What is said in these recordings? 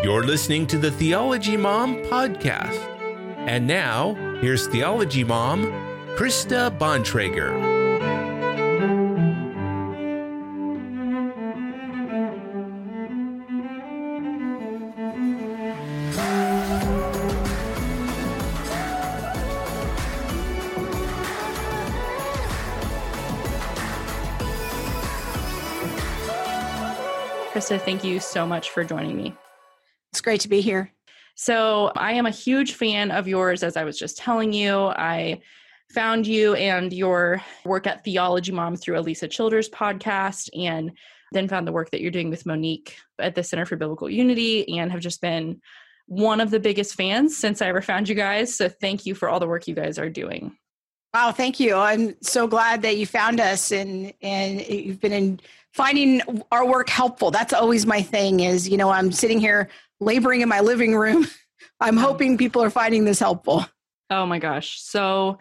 You're listening to the Theology Mom podcast. And now, here's Theology Mom, Krista Bontrager. Krista, thank you so much for joining me. It's great to be here. So, I am a huge fan of yours, as I was just telling you. I found you and your work at Theology Mom through Alisa Childers podcast, and then found the work that you're doing with Monique at the Center for Biblical Unity, and have just been one of the biggest fans since I ever found you guys. So, thank you for all the work you guys are doing. Wow, thank you. I'm so glad that you found us and and you've been in finding our work helpful. That's always my thing is, you know, I'm sitting here laboring in my living room. I'm hoping people are finding this helpful. Oh my gosh. So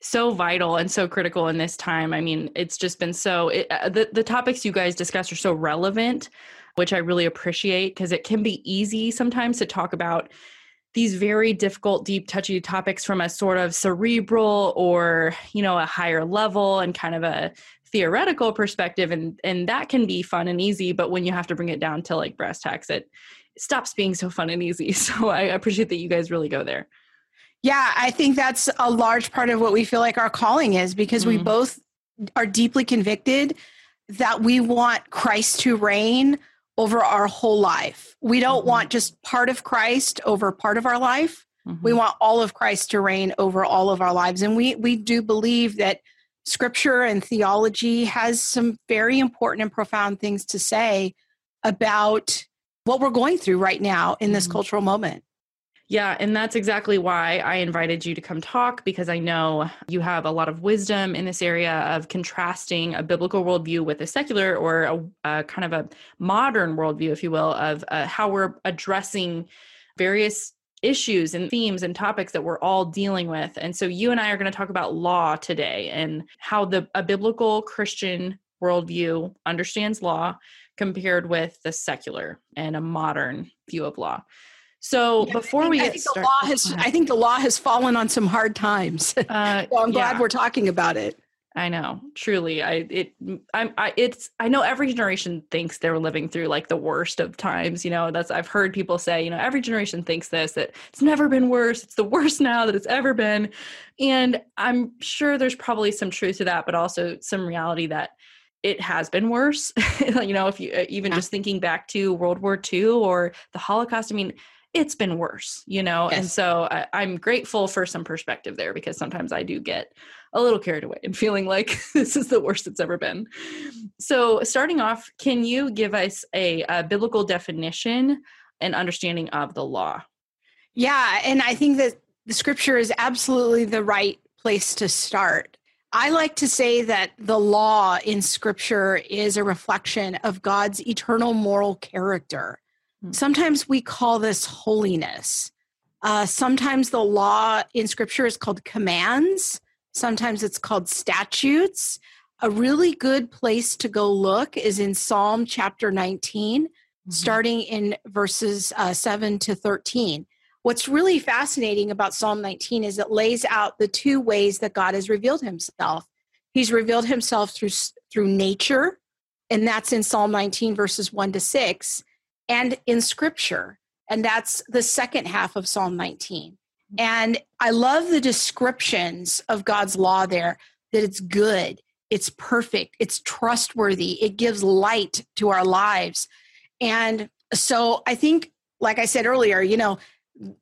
so vital and so critical in this time. I mean, it's just been so it, uh, the the topics you guys discuss are so relevant, which I really appreciate because it can be easy sometimes to talk about these very difficult deep touchy topics from a sort of cerebral or you know a higher level and kind of a theoretical perspective and and that can be fun and easy but when you have to bring it down to like brass tacks it stops being so fun and easy so i appreciate that you guys really go there yeah i think that's a large part of what we feel like our calling is because mm-hmm. we both are deeply convicted that we want christ to reign over our whole life. We don't mm-hmm. want just part of Christ over part of our life. Mm-hmm. We want all of Christ to reign over all of our lives. And we we do believe that scripture and theology has some very important and profound things to say about what we're going through right now in this mm-hmm. cultural moment. Yeah, and that's exactly why I invited you to come talk because I know you have a lot of wisdom in this area of contrasting a biblical worldview with a secular or a, a kind of a modern worldview, if you will, of uh, how we're addressing various issues and themes and topics that we're all dealing with. And so you and I are going to talk about law today and how the a biblical Christian worldview understands law compared with the secular and a modern view of law. So yeah, before think, we get started, law has, I think the law has fallen on some hard times. Uh, so I'm glad yeah. we're talking about it. I know, truly. I it I'm I it's I know every generation thinks they're living through like the worst of times. You know, that's I've heard people say. You know, every generation thinks this that it's never been worse. It's the worst now that it's ever been, and I'm sure there's probably some truth to that, but also some reality that it has been worse. you know, if you uh, even yeah. just thinking back to World War II or the Holocaust. I mean it's been worse, you know? Yes. And so I, I'm grateful for some perspective there because sometimes I do get a little carried away and feeling like this is the worst it's ever been. So, starting off, can you give us a, a biblical definition and understanding of the law? Yeah, and I think that the scripture is absolutely the right place to start. I like to say that the law in scripture is a reflection of God's eternal moral character. Hmm. Sometimes we call this holiness. Uh, sometimes the law in scripture is called commands. Sometimes it's called statutes. A really good place to go look is in Psalm chapter 19, mm-hmm. starting in verses uh, 7 to 13. What's really fascinating about Psalm 19 is it lays out the two ways that God has revealed himself. He's revealed himself through, through nature, and that's in Psalm 19, verses 1 to 6 and in scripture. And that's the second half of Psalm 19. And I love the descriptions of God's law there that it's good, it's perfect, it's trustworthy, it gives light to our lives. And so I think, like I said earlier, you know,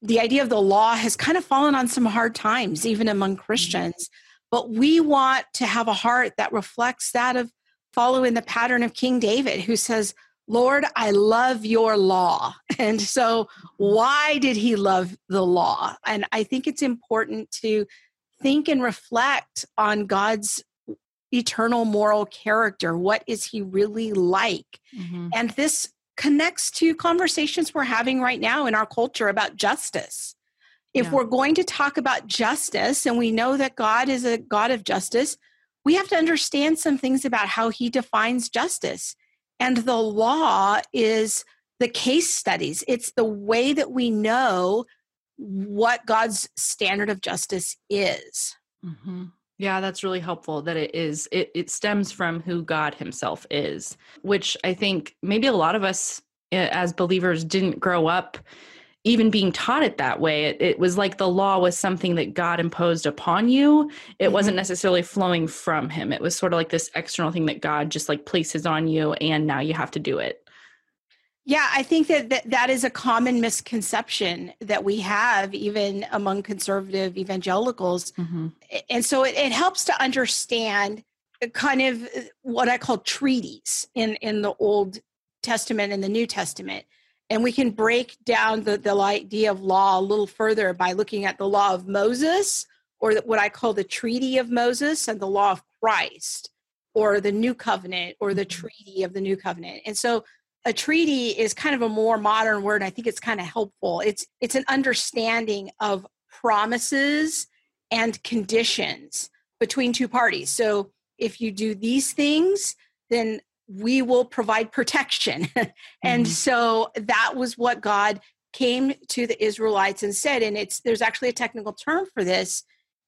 the idea of the law has kind of fallen on some hard times, even among Christians. But we want to have a heart that reflects that of following the pattern of King David, who says, Lord, I love your law. And so, why did he love the law? And I think it's important to think and reflect on God's eternal moral character. What is he really like? Mm-hmm. And this connects to conversations we're having right now in our culture about justice. If yeah. we're going to talk about justice, and we know that God is a God of justice, we have to understand some things about how he defines justice. And the law is the case studies. It's the way that we know what God's standard of justice is. Mm-hmm. Yeah, that's really helpful that it is it it stems from who God himself is, which I think maybe a lot of us eh, as believers didn't grow up even being taught it that way. It, it was like the law was something that God imposed upon you. It mm-hmm. wasn't necessarily flowing from him. It was sort of like this external thing that God just like places on you and now you have to do it. Yeah, I think that, that that is a common misconception that we have even among conservative evangelicals. Mm-hmm. And so it, it helps to understand kind of what I call treaties in, in the Old Testament and the New Testament. And we can break down the, the idea of law a little further by looking at the law of Moses, or what I call the treaty of Moses, and the law of Christ, or the new covenant, or the mm-hmm. treaty of the new covenant. And so a treaty is kind of a more modern word. I think it's kind of helpful. It's it's an understanding of promises and conditions between two parties. So if you do these things, then we will provide protection. and mm-hmm. so that was what God came to the Israelites and said. And it's there's actually a technical term for this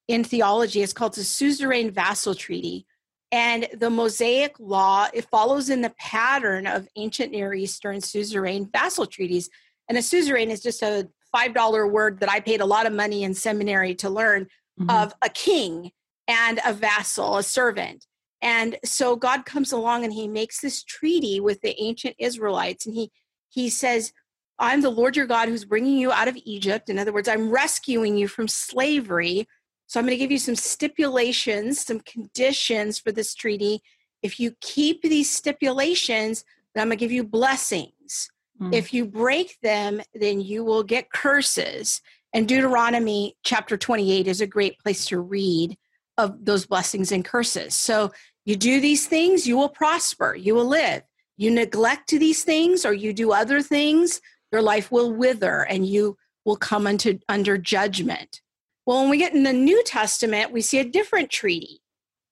in theology. It's called the suzerain vassal treaty and the Mosaic law, it follows in the pattern of ancient Near Eastern suzerain vassal treaties. And a suzerain is just a $5 word that I paid a lot of money in seminary to learn mm-hmm. of a king and a vassal, a servant. And so God comes along and he makes this treaty with the ancient Israelites. And he, he says, I'm the Lord your God who's bringing you out of Egypt. In other words, I'm rescuing you from slavery so I'm going to give you some stipulations, some conditions for this treaty. If you keep these stipulations, then I'm going to give you blessings. Mm. If you break them, then you will get curses. And Deuteronomy chapter 28 is a great place to read of those blessings and curses. So you do these things, you will prosper, you will live. You neglect these things or you do other things, your life will wither and you will come into under judgment. Well, when we get in the New Testament, we see a different treaty.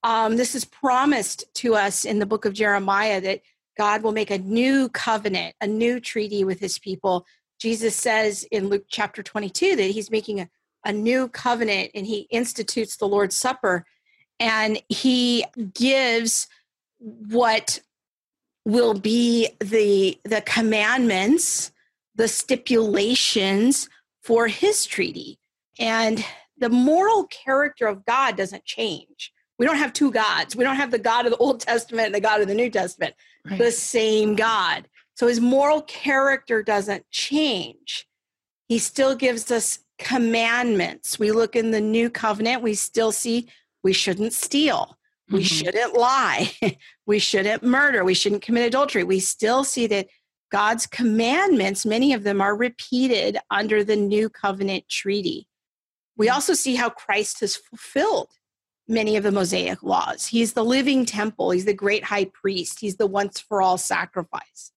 Um, this is promised to us in the book of Jeremiah that God will make a new covenant, a new treaty with his people. Jesus says in Luke chapter 22 that he's making a, a new covenant and he institutes the Lord's Supper and he gives what will be the the commandments the stipulations for his treaty and the moral character of God doesn't change. We don't have two gods. We don't have the God of the Old Testament and the God of the New Testament, right. the same God. So his moral character doesn't change. He still gives us commandments. We look in the new covenant, we still see we shouldn't steal, we mm-hmm. shouldn't lie, we shouldn't murder, we shouldn't commit adultery. We still see that God's commandments, many of them are repeated under the new covenant treaty. We mm. also see how Christ has fulfilled many of the Mosaic laws. He's the living temple, he's the great high priest, he's the once for all sacrifice.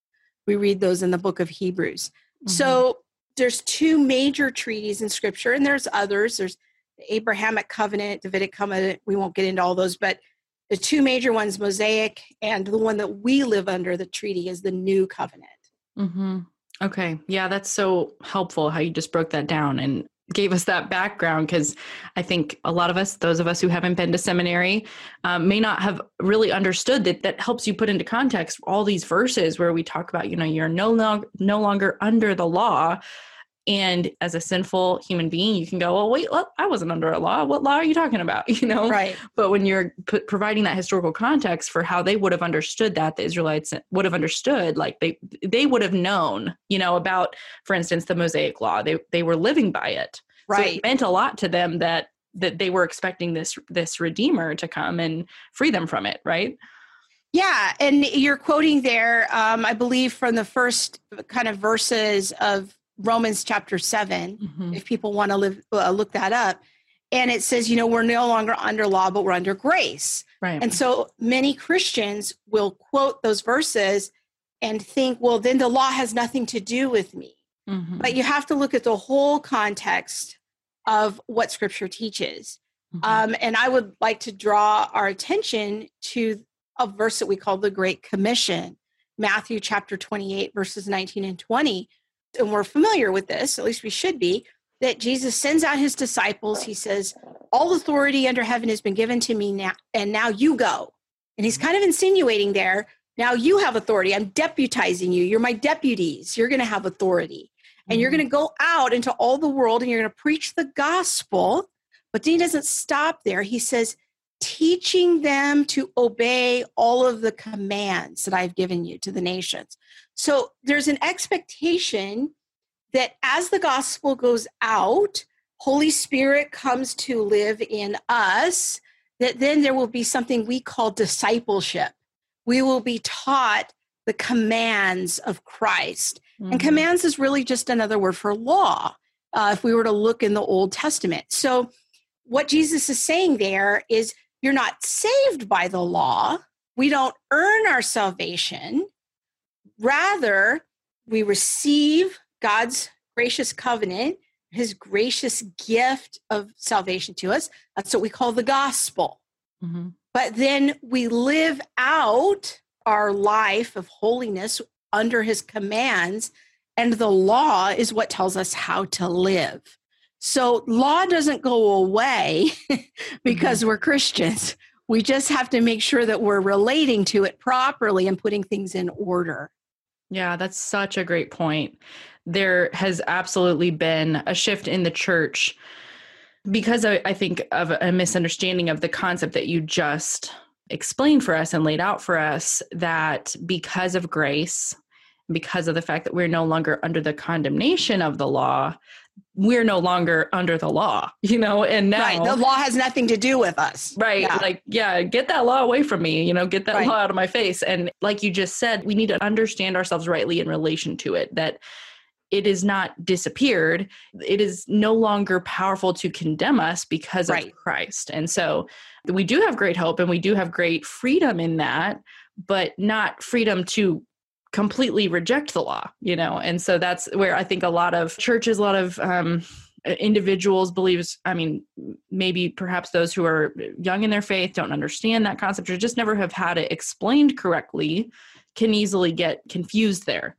We read those in the book of Hebrews. Mm-hmm. So there's two major treaties in scripture, and there's others. There's the Abrahamic covenant, Davidic covenant. We won't get into all those, but the two major ones, Mosaic, and the one that we live under, the treaty, is the new covenant. Mm-hmm. Okay. Yeah, that's so helpful how you just broke that down. And gave us that background because I think a lot of us, those of us who haven't been to seminary, um, may not have really understood that. That helps you put into context all these verses where we talk about, you know, you're no longer no longer under the law, and as a sinful human being, you can go, well, wait, what? I wasn't under a law. What law are you talking about? You know, right? But when you're p- providing that historical context for how they would have understood that, the Israelites would have understood, like they they would have known, you know, about, for instance, the Mosaic law. They they were living by it, right? So it meant a lot to them that that they were expecting this this redeemer to come and free them from it, right? Yeah, and you're quoting there, um, I believe, from the first kind of verses of Romans chapter 7, mm-hmm. if people want to live, uh, look that up. And it says, you know, we're no longer under law, but we're under grace. Right. And so many Christians will quote those verses and think, well, then the law has nothing to do with me. Mm-hmm. But you have to look at the whole context of what scripture teaches. Mm-hmm. Um, and I would like to draw our attention to a verse that we call the Great Commission. Matthew chapter 28, verses 19 and 20. And we're familiar with this, at least we should be, that Jesus sends out his disciples. He says, All authority under heaven has been given to me now, and now you go. And he's kind of insinuating there, now you have authority. I'm deputizing you. You're my deputies. You're going to have authority. And mm-hmm. you're going to go out into all the world and you're going to preach the gospel. But then he doesn't stop there. He says, teaching them to obey all of the commands that I've given you to the nations. So there's an expectation that as the gospel goes out, Holy Spirit comes to live in us, that then there will be something we call discipleship. We will be taught the commands of Christ. Mm-hmm. And commands is really just another word for law, uh, if we were to look in the Old Testament. So, what Jesus is saying there is you're not saved by the law. We don't earn our salvation. Rather, we receive God's gracious covenant, his gracious gift of salvation to us. That's what we call the gospel. Mm-hmm. But then we live out our life of holiness under his commands, and the law is what tells us how to live. So law doesn't go away because mm-hmm. we're Christians. We just have to make sure that we're relating to it properly and putting things in order. Yeah, that's such a great point. There has absolutely been a shift in the church because I, think of a misunderstanding of the concept that you just explained for us and laid out for us that because of grace, because of the fact that we're no longer under the condemnation of the law, we're no longer under the law, you know, and now right. the law has nothing to do with us. Right. Yeah. Like, yeah, get that law away from me, you know, get that right. law out of my face. And like you just said, we need to understand ourselves rightly in relation to it, that it is not disappeared. It is no longer powerful to condemn us because right. of Christ. And so we do have great hope and we do have great freedom in that, but not freedom to completely reject the law you know and so that's where i think a lot of churches a lot of um, individuals believes i mean maybe perhaps those who are young in their faith don't understand that concept or just never have had it explained correctly can easily get confused there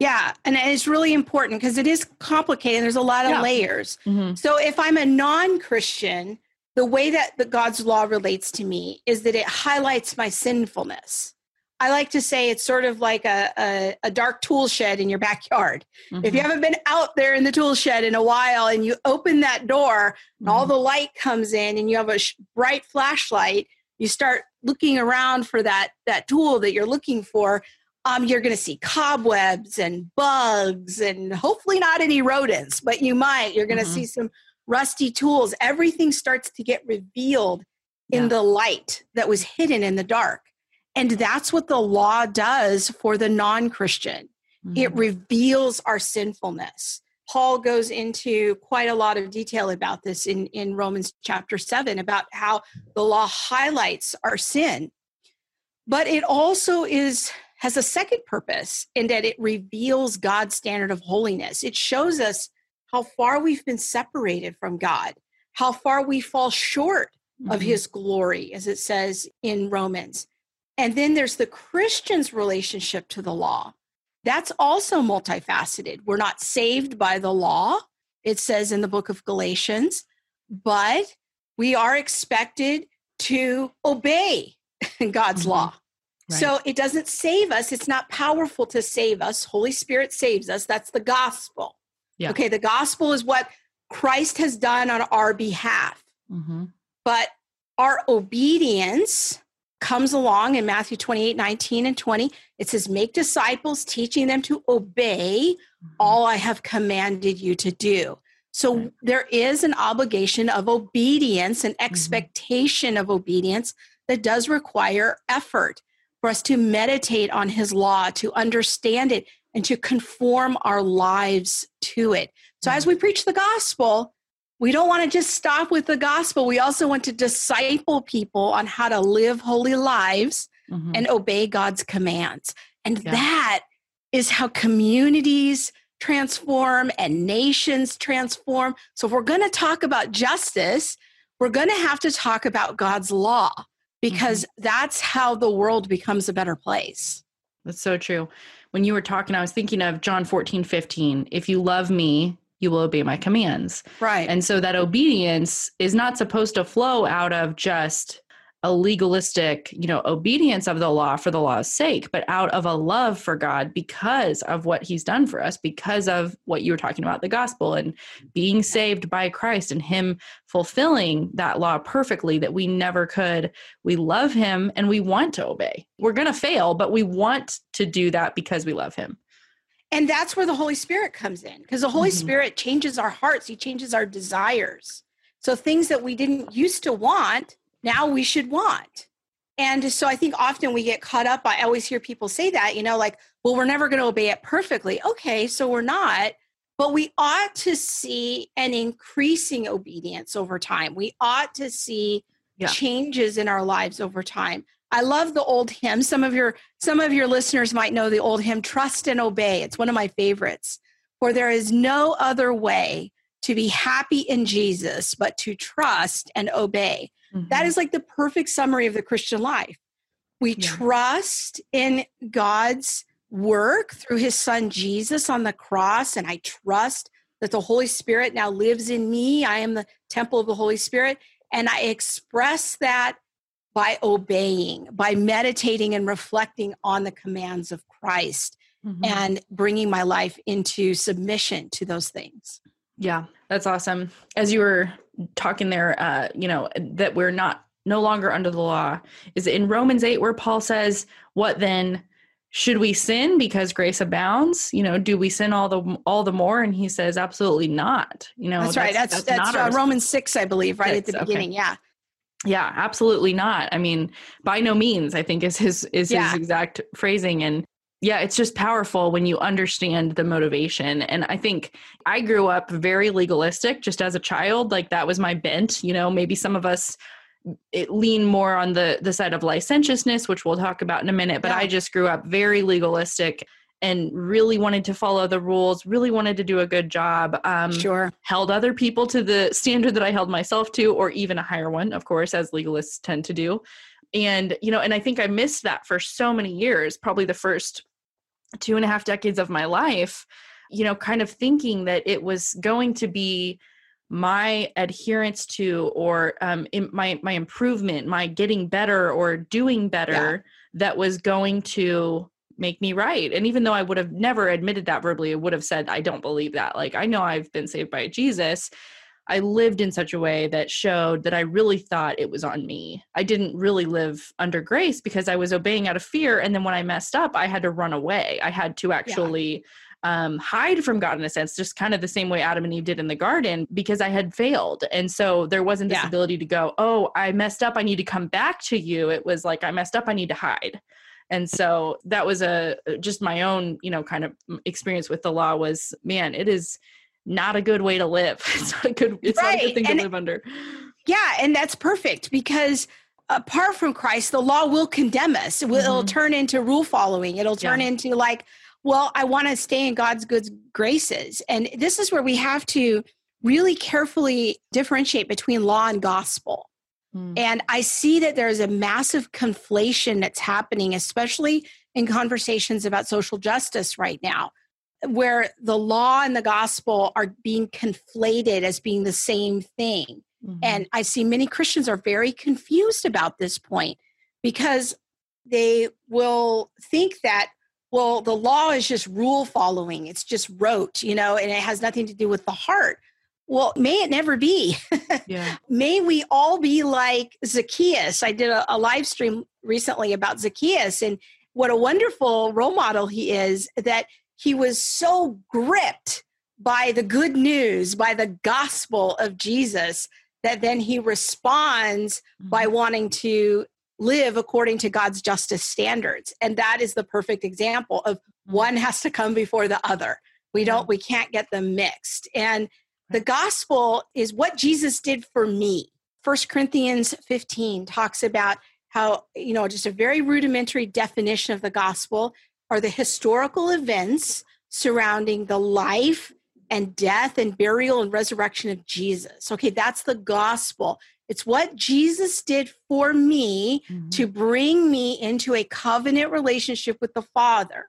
yeah and it's really important because it is complicated there's a lot of yeah. layers mm-hmm. so if i'm a non-christian the way that the god's law relates to me is that it highlights my sinfulness I like to say it's sort of like a, a, a dark tool shed in your backyard. Mm-hmm. If you mm-hmm. haven't been out there in the tool shed in a while and you open that door and mm-hmm. all the light comes in and you have a sh- bright flashlight, you start looking around for that, that tool that you're looking for. Um, you're going to see cobwebs and bugs and hopefully not any rodents, but you might. You're going to mm-hmm. see some rusty tools. Everything starts to get revealed yeah. in the light that was hidden in the dark. And that's what the law does for the non Christian. Mm-hmm. It reveals our sinfulness. Paul goes into quite a lot of detail about this in, in Romans chapter 7 about how the law highlights our sin. But it also is has a second purpose in that it reveals God's standard of holiness. It shows us how far we've been separated from God, how far we fall short mm-hmm. of his glory, as it says in Romans. And then there's the Christian's relationship to the law. That's also multifaceted. We're not saved by the law, it says in the book of Galatians, but we are expected to obey God's mm-hmm. law. Right. So it doesn't save us. It's not powerful to save us. Holy Spirit saves us. That's the gospel. Yeah. Okay, the gospel is what Christ has done on our behalf. Mm-hmm. But our obedience comes along in Matthew 28 19 and 20. It says, Make disciples, teaching them to obey mm-hmm. all I have commanded you to do. So there is an obligation of obedience, an mm-hmm. expectation of obedience that does require effort for us to meditate on his law, to understand it, and to conform our lives to it. So as we preach the gospel, we don't want to just stop with the gospel. We also want to disciple people on how to live holy lives mm-hmm. and obey God's commands. And yeah. that is how communities transform and nations transform. So, if we're going to talk about justice, we're going to have to talk about God's law because mm-hmm. that's how the world becomes a better place. That's so true. When you were talking, I was thinking of John 14, 15. If you love me, you will obey my commands. Right. And so that obedience is not supposed to flow out of just a legalistic, you know, obedience of the law for the law's sake, but out of a love for God because of what he's done for us, because of what you were talking about the gospel and being saved by Christ and him fulfilling that law perfectly that we never could. We love him and we want to obey. We're going to fail, but we want to do that because we love him. And that's where the Holy Spirit comes in because the Holy Mhm. Spirit changes our hearts, He changes our desires. So things that we didn't used to want, now we should want. And so I think often we get caught up. I always hear people say that, you know, like, well, we're never going to obey it perfectly. Okay, so we're not. But we ought to see an increasing obedience over time. We ought to see Yeah. changes in our lives over time. I love the old hymn. Some of your some of your listeners might know the old hymn Trust and Obey. It's one of my favorites. For there is no other way to be happy in Jesus but to trust and obey. That mm-hmm. is like the perfect summary of the Christian life. We Yeah. trust in God's work through his son Jesus on the cross, and I trust that the Holy Spirit now lives in me. I am the temple of the Holy Spirit. And I express that by obeying, by meditating and reflecting on the commands of Christ Mhm. and bringing my life into submission to those things. Yeah, that's awesome. As you were talking there, uh, you know, that we're not no longer under the law. Is it in Romans 8 where Paul says, What then? Should we sin because grace abounds? You know, do we sin all the all the more? And he says, absolutely not. You know, that's, right. That's that's, not uh, Romans six, I believe, right at Six, the okay. beginning. Yeah, Yeah, absolutely not. I mean, by no means, I think is his is Yeah. his exact phrasing. And yeah, it's just powerful when you understand the motivation. And I think I grew up very legalistic just as a child. Like that was my bent. You know, maybe some of us it lean more on the the side of licentiousness, which we'll talk about in a minute. But Yeah. I just grew up very legalistic and really wanted to follow the rules, really wanted to do a good job. Um, sure. held other people to the standard that I held myself to, or even a higher one, of course, as legalists tend to do. And, you know, and I think I missed that for so many years, probably the first two and a half decades of my life, you know, kind of thinking that it was going to be my adherence to or um, in my my improvement my getting better or doing better that was going to make me right and even though i would have never admitted that verbally i would have said i don't believe that like i know i've been saved by jesus i lived in such a way that showed that i really thought it was on me i didn't really live under grace because i was obeying out of fear and then when i messed up i had to run away i had to actually um, hide from God in a sense, just kind of the same way Adam and Eve did in the garden, because I had failed. And so there wasn't this Yeah. ability to go, oh, I messed up. I need to come back to you. It was like, I messed up. I need to hide. And so that was a just my own, you know, kind of experience with the law was, man, it is not a good way to live. It's not a good, it's not a good thing and- to live under. Yeah, and that's perfect because apart from Christ, the law will condemn us. It will, It'll turn into rule following. It'll turn Yeah. into like, well, I want to stay in God's good graces. And this is where we have to really carefully differentiate between law and gospel. Mm. And I see that there's a massive conflation that's happening, especially in conversations about social justice right now, where the law and the gospel are being conflated as being the same thing. Mhm. And I see many Christians are very confused about this point because they will think that, well, the law is just rule following, it's just rote, you know, and it has nothing to do with the heart. Well, may it never be. yeah. may we all be like Zacchaeus. I did a, a live stream recently about Zacchaeus and what a wonderful role model he is that he was so gripped by the good news, by the gospel of Jesus, that then he responds by mm-hmm. wanting to live according to God's justice standards. And that is the perfect example of mm-hmm. one has to come before the other. We don't, we can't get them mixed. And the gospel is what Jesus did for me. First Corinthians 15 talks about how, you know, just a very rudimentary definition of the gospel are the historical events surrounding the life and death and burial and resurrection of Jesus. Okay, that's the gospel. It's what Jesus did for me Mhm. to bring me into a covenant relationship with the Father.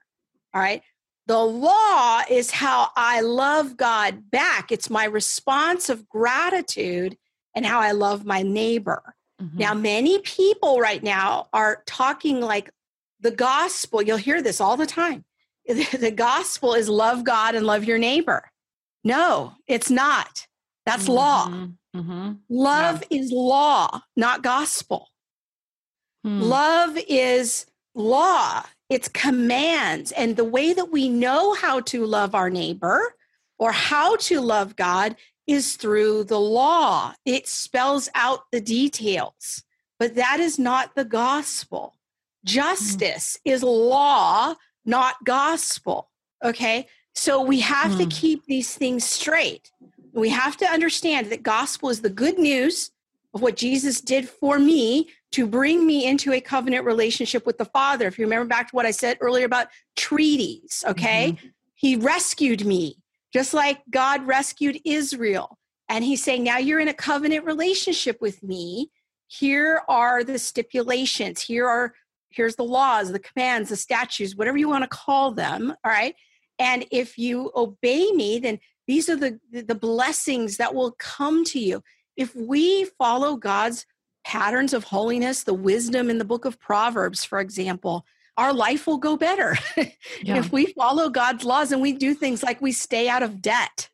All right. The law is how I love God back. It's my response of gratitude and how I love my neighbor. Mhm. Now, many people right now are talking like the gospel. You'll hear this all the time. The gospel is love God and love your neighbor. No, it's not. That's law. Mhm. Mhm. Love is law, not gospel. Hmm. Love is law, it's commands. And the way that we know how to love our neighbor or how to love God is through the law. It spells out the details, but that is not the gospel. Justice is law, not gospel. Okay. So we have to Hmm. keep these things straight. We have to understand that gospel is the good news of what Jesus did for me to bring me into a covenant relationship with the Father. If you remember back to what I said earlier about treaties, okay? Mm-hmm. He rescued me, just like God rescued Israel. And he's saying, now you're in a covenant relationship with me. Here are the stipulations. Here are here's the laws, the commands, the statutes, whatever you want to call them. All right. And if you obey me, then these are the the blessings that will come to you. If we follow God's patterns of holiness, the wisdom in the book of Proverbs, for example, our life will go better. Yeah. if we follow God's laws and we do things like we stay out of debt,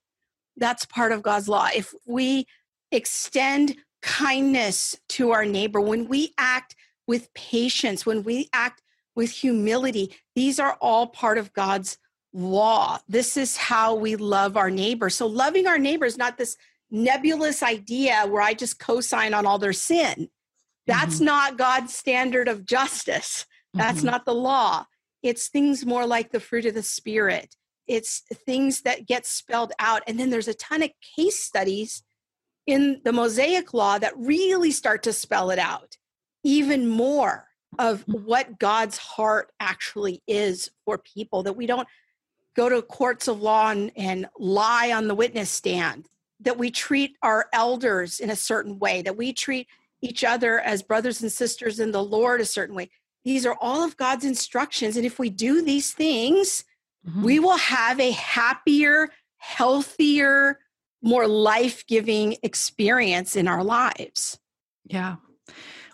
that's part of God's law. If we extend kindness to our neighbor, when we act with patience, when we act with humility, these are all part of God's law. This is how we love our neighbor. So, loving our neighbor is not this nebulous idea where I just co sign on all their sin. That's not God's standard of justice. That's Mhm. not the law. It's things more like the fruit of the spirit. It's things that get spelled out. And then there's a ton of case studies in the Mosaic law that really start to spell it out even more of what God's heart actually is for people, that we don't go to courts of law and, and lie on the witness stand, that we treat our elders in a certain way, that we treat each other as brothers and sisters in the Lord a certain way. These are all of God's instructions. And if we do these things, Mhm. we will have a happier, healthier, more life giving experience in our lives. Yeah.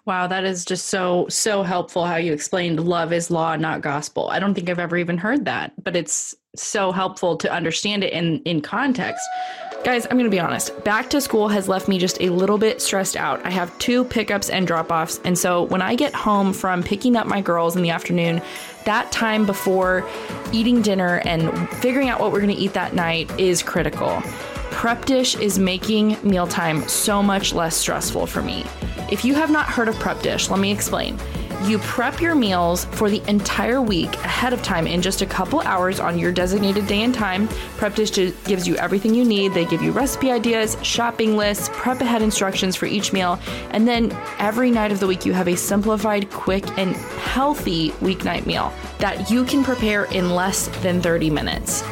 Wow, that is just so so helpful how you explained love is law not gospel. I don't think I've ever even heard that, but it's so helpful to understand it in in context. Guys, I'm going to be honest. Back to school has left me just a little bit stressed out. I have two pickups and drop-offs, and so when I get home from picking up my girls in the afternoon, that time before eating dinner and figuring out what we're going to eat that night is critical. Prep Dish is making mealtime so much less stressful for me. If you have not heard of Prep Dish, let me explain. You prep your meals for the entire week ahead of time in just a couple hours on your designated day and time. Prep Dish gives you everything you need. They give you recipe ideas, shopping lists, prep ahead instructions for each meal, and then every night of the week you have a simplified, quick, and healthy weeknight meal that you can prepare in less than 30 minutes.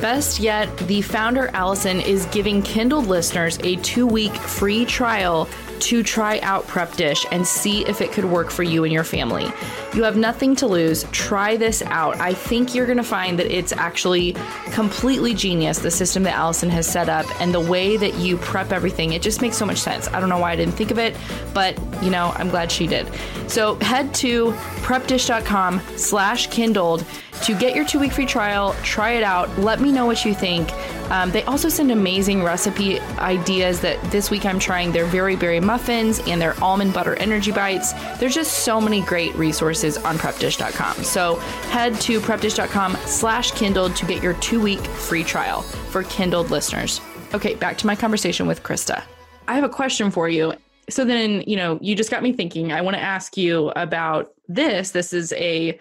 Best yet, the founder Allison is giving Kindled listeners a two week free trial to try out Prep Dish and see if it could work for you and your family. You have nothing to lose. Try this out. I think you're going to find that it's actually completely genius, the system that Allison has set up and the way that you prep everything. It just makes so much sense. I don't know why I didn't think of it, but you know, I'm glad she did. So head to prepdish.com slash kindled to get your two week free trial. Try it out. Let me know what you think. Um, they also send amazing recipe ideas that this week I'm trying their very berry muffins and their almond butter energy bites. There's just so many great resources on prepdish.com. So head to prepdish.com slash kindled to get your two week free trial for kindled listeners. Okay, back to my conversation with Krista. I have a question for you. So then, you know, you just got me thinking. I want to ask you about this. This is a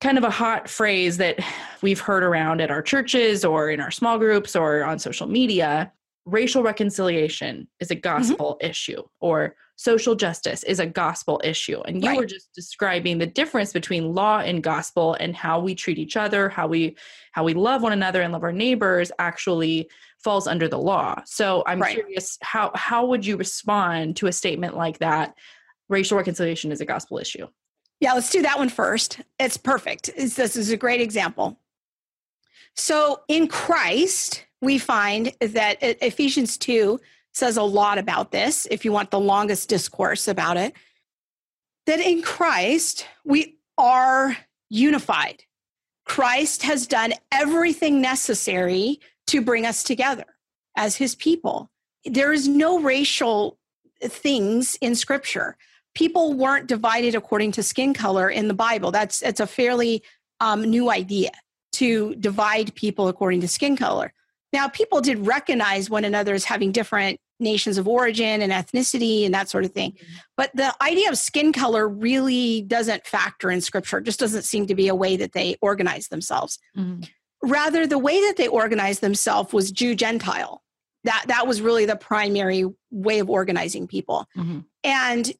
kind of a hot phrase that we've heard around at our churches or in our small groups or on social media racial reconciliation is a mm-hmm. gospel issue or social justice is a gospel issue. And you Right. were just describing the difference between law and gospel and how we treat each other, how we how we love one another and love our neighbors actually falls under the law. So I'm Right. curious how how would you respond to a statement like that? Racial reconciliation is a gospel issue. Yeah, let's do that one first. It's perfect. It's, this is a great example. So in Christ, we find that Ephesians 2 says a lot about this, if you want the longest discourse about it, that in Christ, we are unified. Christ has done everything necessary to bring us together as his people. There is no racial things in scripture people weren't divided according to skin color in the Bible. That's it's a fairly um, new idea to divide people according to skin color. Now, people did recognize one another as having different nations of origin and ethnicity and that sort of thing. But the idea of skin color really doesn't factor in scripture. It just doesn't seem to be a way that they organize themselves. Rather, the way that they organized themselves was Jew Gentile. That that was really the primary way of organizing people. Mhm. And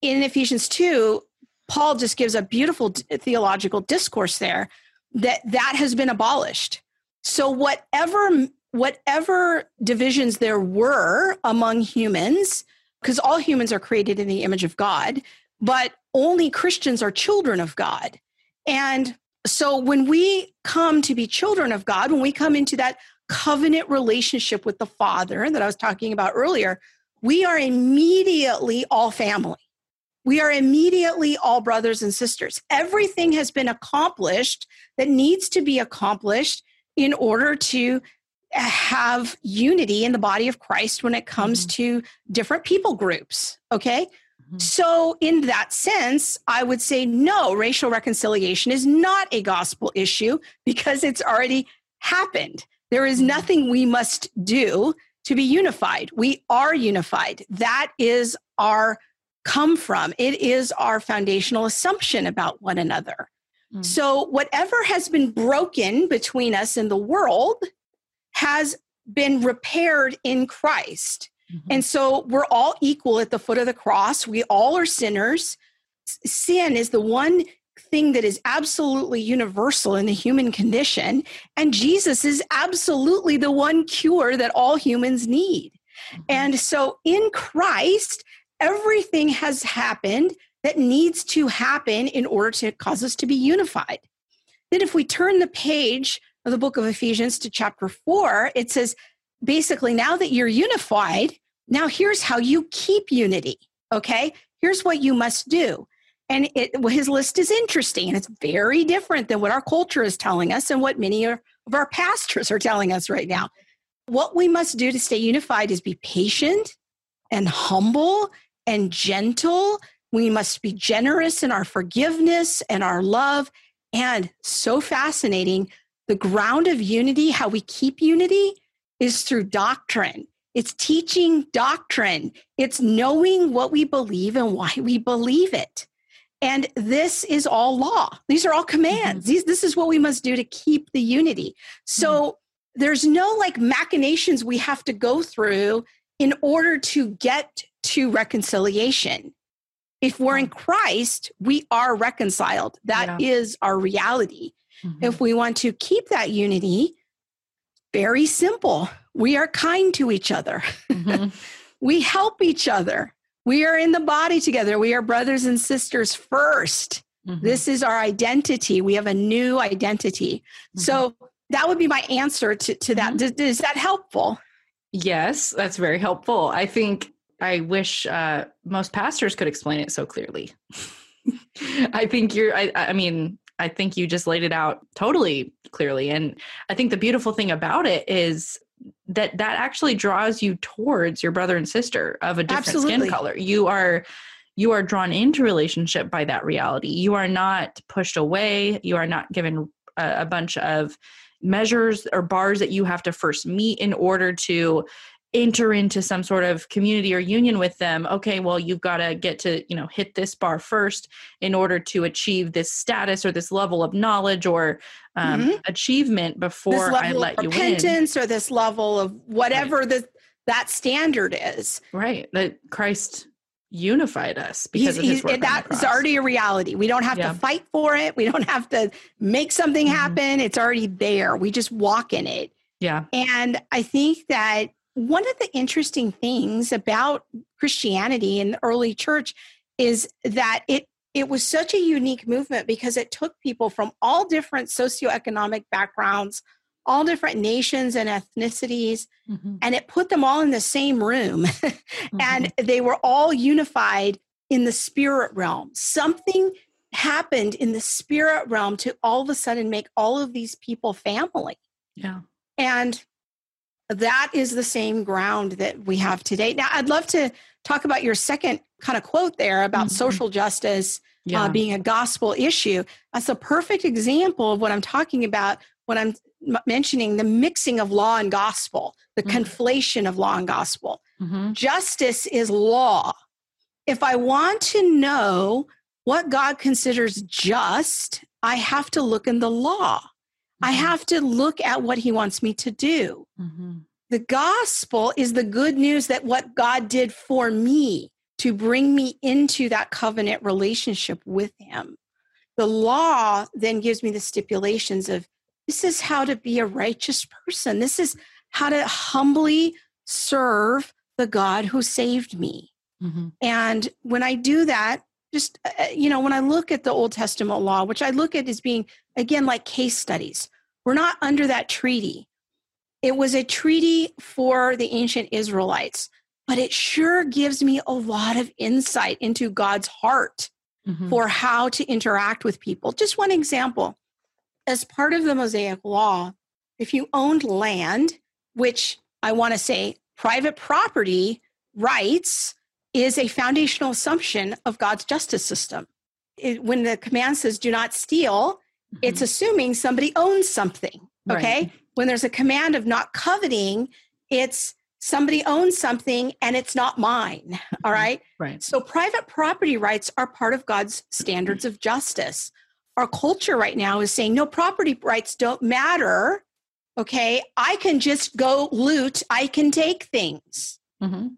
in Ephesians 2, Paul just gives a beautiful theological discourse there that that has been abolished. So whatever whatever divisions there were among humans, because all humans are created in the image of God, but only Christians are children of God. And so when we come to be children of God, when we come into that covenant relationship with the Father that I was talking about earlier, we are immediately all family. We are immediately all brothers and sisters. Everything has been accomplished that needs to be accomplished in order to have unity in the body of Christ when it comes to different people groups. Okay. Mhm. So, in that sense, I would say no, racial reconciliation is not a gospel issue because it's already happened. There is Mhm. nothing we must do to be unified. We are unified. That is our come from, it is our foundational assumption about one another. Mm. So, whatever has been broken between us and the world has been repaired in Christ. Mhm. And so we're all equal at the foot of the cross. We all are sinners. Sin is the one thing that is absolutely universal in the human condition. And Jesus is absolutely the one cure that all humans need. Mhm. And so in Christ, everything has happened that needs to happen in order to cause us to be unified. Then, if we turn the page of the book of Ephesians to chapter four, it says basically, now that you're unified, now here's how you keep unity. Okay, here's what you must do. And it, well, his list is interesting and it's very different than what our culture is telling us and what many of our pastors are telling us right now. What we must do to stay unified is be patient and humble and gentle. We must be generous in our forgiveness and our love. And so fascinating, the ground of unity, how we keep unity, is through doctrine. It's teaching doctrine, it's knowing what we believe and why we believe it. And this is all law. These are all commands. Mm-hmm. These, this is what we must do to keep the unity. So mm-hmm. there's no like machinations we have to go through in order to get to reconciliation. If we're in Christ, we are reconciled. That is our reality. Mhm. If we want to keep that unity, very simple. We are kind to each other. Mhm. We help each other. We are in the body together. We are brothers and sisters first. Mhm. This is our identity. We have a new identity. So that would be my answer to, to that. Mhm. Does- Is that helpful? Yes, that's very helpful. I think I wish uh, most pastors could explain it so clearly. I think you're, I, I mean, I think you just laid it out totally clearly. And I think the beautiful thing about it is that that actually draws you towards your brother and sister of a different Absolutely. skin color. You are you are drawn into relationship by that reality. You are not pushed away. You are not given a, a bunch of measures or bars that you have to first meet in order to enter into some sort of community or union with them okay well you've got to get to you know hit this bar first in order to achieve this status or this level of knowledge or um, Mhm. achievement before i let you in repentance or this level of whatever the, that standard is. right that christ unified us because He's, of his he's, work that is already a reality. We don't have Yeah. to fight for it. We don't have to make something Mhm. happen. It's already there. We just walk in it. yeah. And I think that one of the interesting things about Christianity in the early church is that it it was such a unique movement because it took people from all different socioeconomic backgrounds, all different nations and ethnicities, Mhm. and it put them all in the same room. Mm-hmm. and they were all unified in the spirit realm. Something happened in the spirit realm to all of a sudden make all of these people family. yeah. And that is the same ground that we have today. Now, I'd love to talk about your second kind of quote there about Mhm. social justice Yeah. uh, being a gospel issue. That's a perfect example of what I'm talking about when I'm mentioning the mixing of law and gospel, the Mhm. conflation of law and gospel. Mhm. Justice is law. If I want to know what God considers just, I have to look in the law. I Mhm. have to look at what he wants me to do. Mhm. The gospel is the good news that what God did for me to bring me into that covenant relationship with him. The law then gives me the stipulations of this is how to be a righteous person. This is how to humbly serve the God who saved me. Mhm. And when I do that, just, uh, you know, when I look at the Old Testament law, which I look at as being, again, like case studies, we're not under that treaty. It was a treaty for the ancient Israelites, but it sure gives me a lot of insight into God's heart Mhm. for how to interact with people. Just one example as part of the Mosaic law, if you owned land, which I want to say private property rights is a foundational assumption of God's justice system. It- when the command says do not steal, it's Mhm. assuming somebody owns something. Right. Okay. When there's a command of not coveting, it's somebody owns something and it's not mine. All right. right. So private property rights are part of God's standards of justice. Our culture right now is saying no property rights don't matter. Okay. I can just go loot, I can take things. Mhm.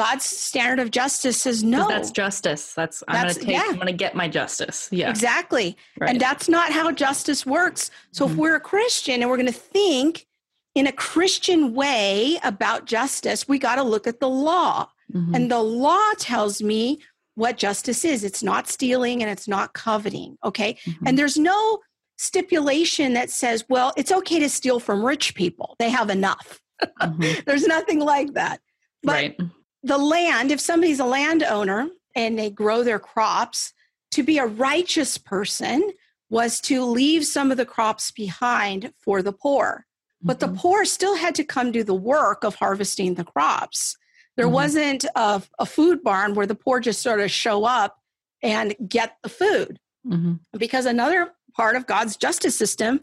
God's standard of justice says no. That's justice. That's I'm gonna take. yeah. I'm gonna get my justice. Yeah. Exactly. Right. And that's not how justice works. So if Mhm. we're a Christian and we're going to think in a Christian way about justice, we got to look at the law. Mhm. And the law tells me what justice is. It's not stealing and it's not coveting. Okay. Mhm. And there's no stipulation that says, well, it's okay to steal from rich people. They have enough. Mhm. There's nothing like that. But right. The land, if somebody's a landowner and they grow their crops, to be a righteous person was to leave some of the crops behind for the poor. But the Mhm. poor still had to come do the work of harvesting the crops. There Mhm. wasn't a, a food barn where the poor just sort of show up and get the food. Mhm. Because another part of God's justice system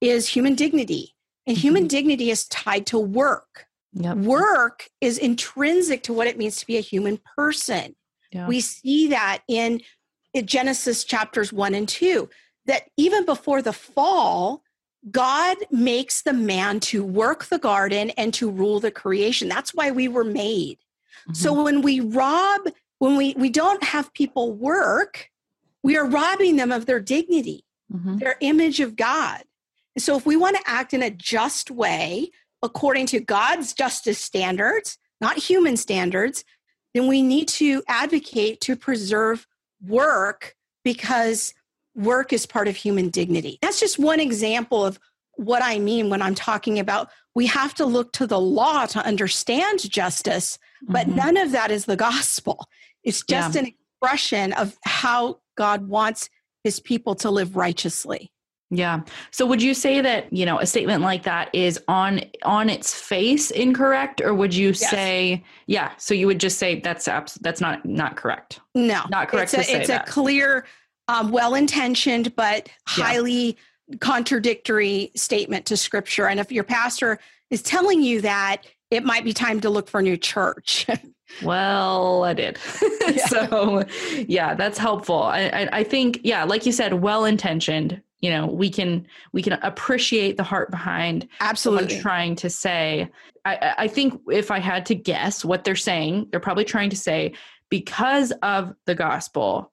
is human dignity. And human Mhm. dignity is tied to work Yep. work is intrinsic to what it means to be a human person. Yeah. We see that in, in Genesis chapters one and two, that even before the fall, God makes the man to work the garden and to rule the creation. That's why we were made. So Mhm. when we rob, when we, we don't have people work, we are robbing them of their dignity Mhm. their image of God. And so if we want to act in a just way, according to God's justice standards, not human standards, then we need to advocate to preserve work because work is part of human dignity. That's just one example of what I mean when I'm talking about we have to look to the law to understand justice, but Mhm. none of that is the gospel. It's just Yeah. an expression of how God wants his people to live righteously. Yeah. So would you say that, you know, a statement like that is on on its face incorrect or would you Yes. say yeah, so you would just say that's abs- that's not not correct. No, Not correct It's a, it's a clear, um, well-intentioned but Yeah. highly contradictory statement to Scripture. And if your pastor is telling you that, it might be time to look for a new church. Well, I did. Yeah. so, yeah, that's helpful. I, I, I think, yeah, like you said, well intentioned. You know, we can we can appreciate the heart behind Absolutely. trying to say. I, I- think if I had to guess what they're saying, they're probably trying to say because of the gospel,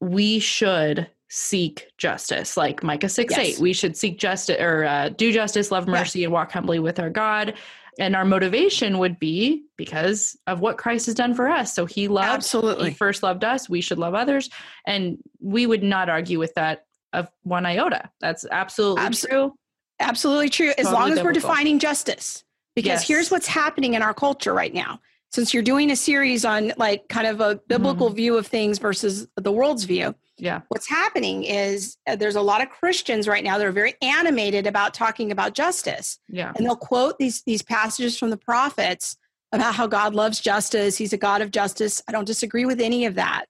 we should seek justice like micah 6 Yes. 8 we should seek justice or uh, do justice love mercy and walk humbly with our god and our motivation would be because of what christ has done for us so he loved Absolutely. he first loved us we should love others and we would not argue with that of one iota that's absolutely Abso- true Absolutely true. As long as we're defining justice. Because Yes. here's what's happening in our culture right now. Since you're doing a series on like kind of a biblical Mm-hmm. view of things versus the world's view, yeah what's happening is uh, there's a lot of Christians right now that are very animated about talking about justice. yeah And they'll quote these these passages from the prophets about how God loves justice, he's a God of justice. I don't disagree with any of that.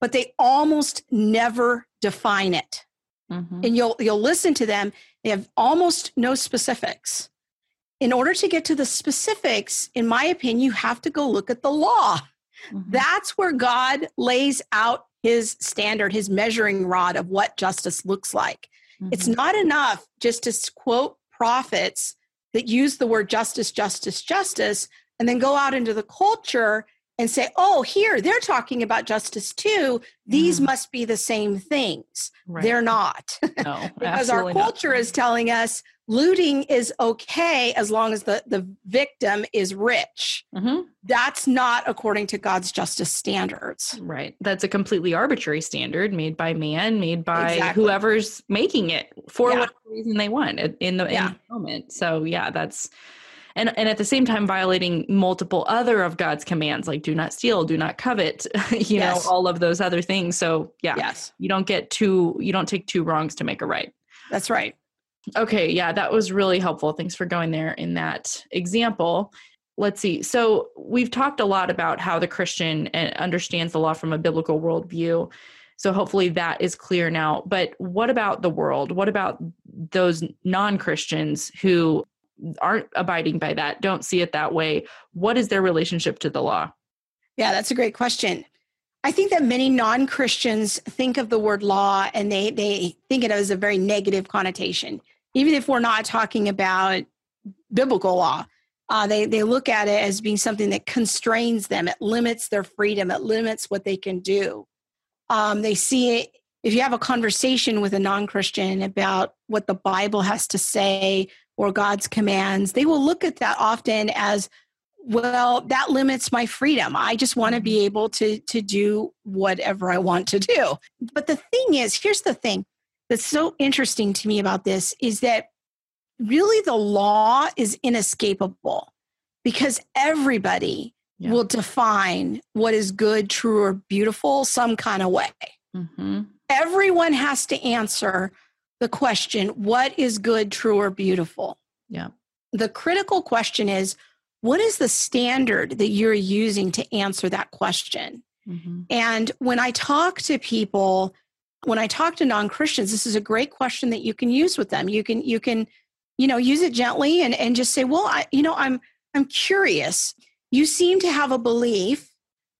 But they almost never define it Mhm. and you'll you'll listen to them they have almost no specifics in order to get to the specifics in my opinion you have to go look at the law Mhm. that's where god lays out his standard his measuring rod of what justice looks like it's Mhm. not enough just to quote prophets that use the word justice justice justice and then go out into the culture and say oh here they're talking about justice too these Mhm. must be the same things Right. they're not no because our absolutely not. culture is telling us looting is okay as long as the, the victim is rich. Mhm. That's not according to God's justice standards. Right. That's a completely arbitrary standard made by man, made by Exactly. whoever's making it for Yeah. whatever reason they want in the, Yeah. in the moment. So yeah, that's and and at the same time violating multiple other of God's commands like do not steal, do not covet, you Yes. know, all of those other things. So yeah, Yes, you don't get two you don't take two wrongs to make a right. that's right. Okay, yeah, that was really helpful. Thanks for going there in that example. Let's see. So, we've talked a lot about how the Christian uh, understands the law from a biblical worldview. So, hopefully, that is clear now. But what about the world? What about those non Christians who aren't abiding by that, don't see it that way? What is their relationship to the law? Yeah, that's a great question. I think that many non-Christians think of the word law and they they think it as a very negative connotation. Even if we're not talking about biblical law, uh, they they look at it as being something that constrains them. It limits their freedom. It limits what they can do. Um, they see it. If you have a conversation with a non-Christian about what the Bible has to say or God's commands, they will look at that often as well that limits my freedom i just want to be able to to do whatever i want to do but the thing is here's the thing that's so interesting to me about this is that really the law is inescapable because everybody Yeah. will define what is good true or beautiful some kind of way Mm-hmm. everyone has to answer the question what is good true or beautiful Yeah. the critical question is what is the standard that you're using to answer that question Mm-hmm. and when i talk to people when i talk to non-christians this is a great question that you can use with them you can you can you know use it gently and and just say well i you know i'm i'm curious you seem to have a belief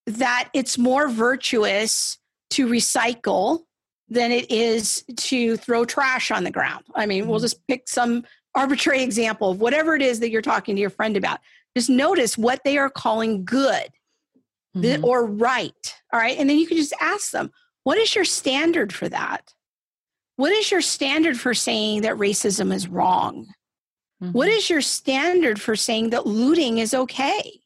that it's more virtuous to recycle than it is to throw trash on the ground i mean we'll Mhm. just pick some arbitrary example of whatever it is that you're talking to your friend about just notice what they are calling good th- Mhm. or right. All right. And then you can just ask them, what is your standard for that? What is your standard for saying that racism is wrong? What Mhm. is your standard for saying that looting is okay?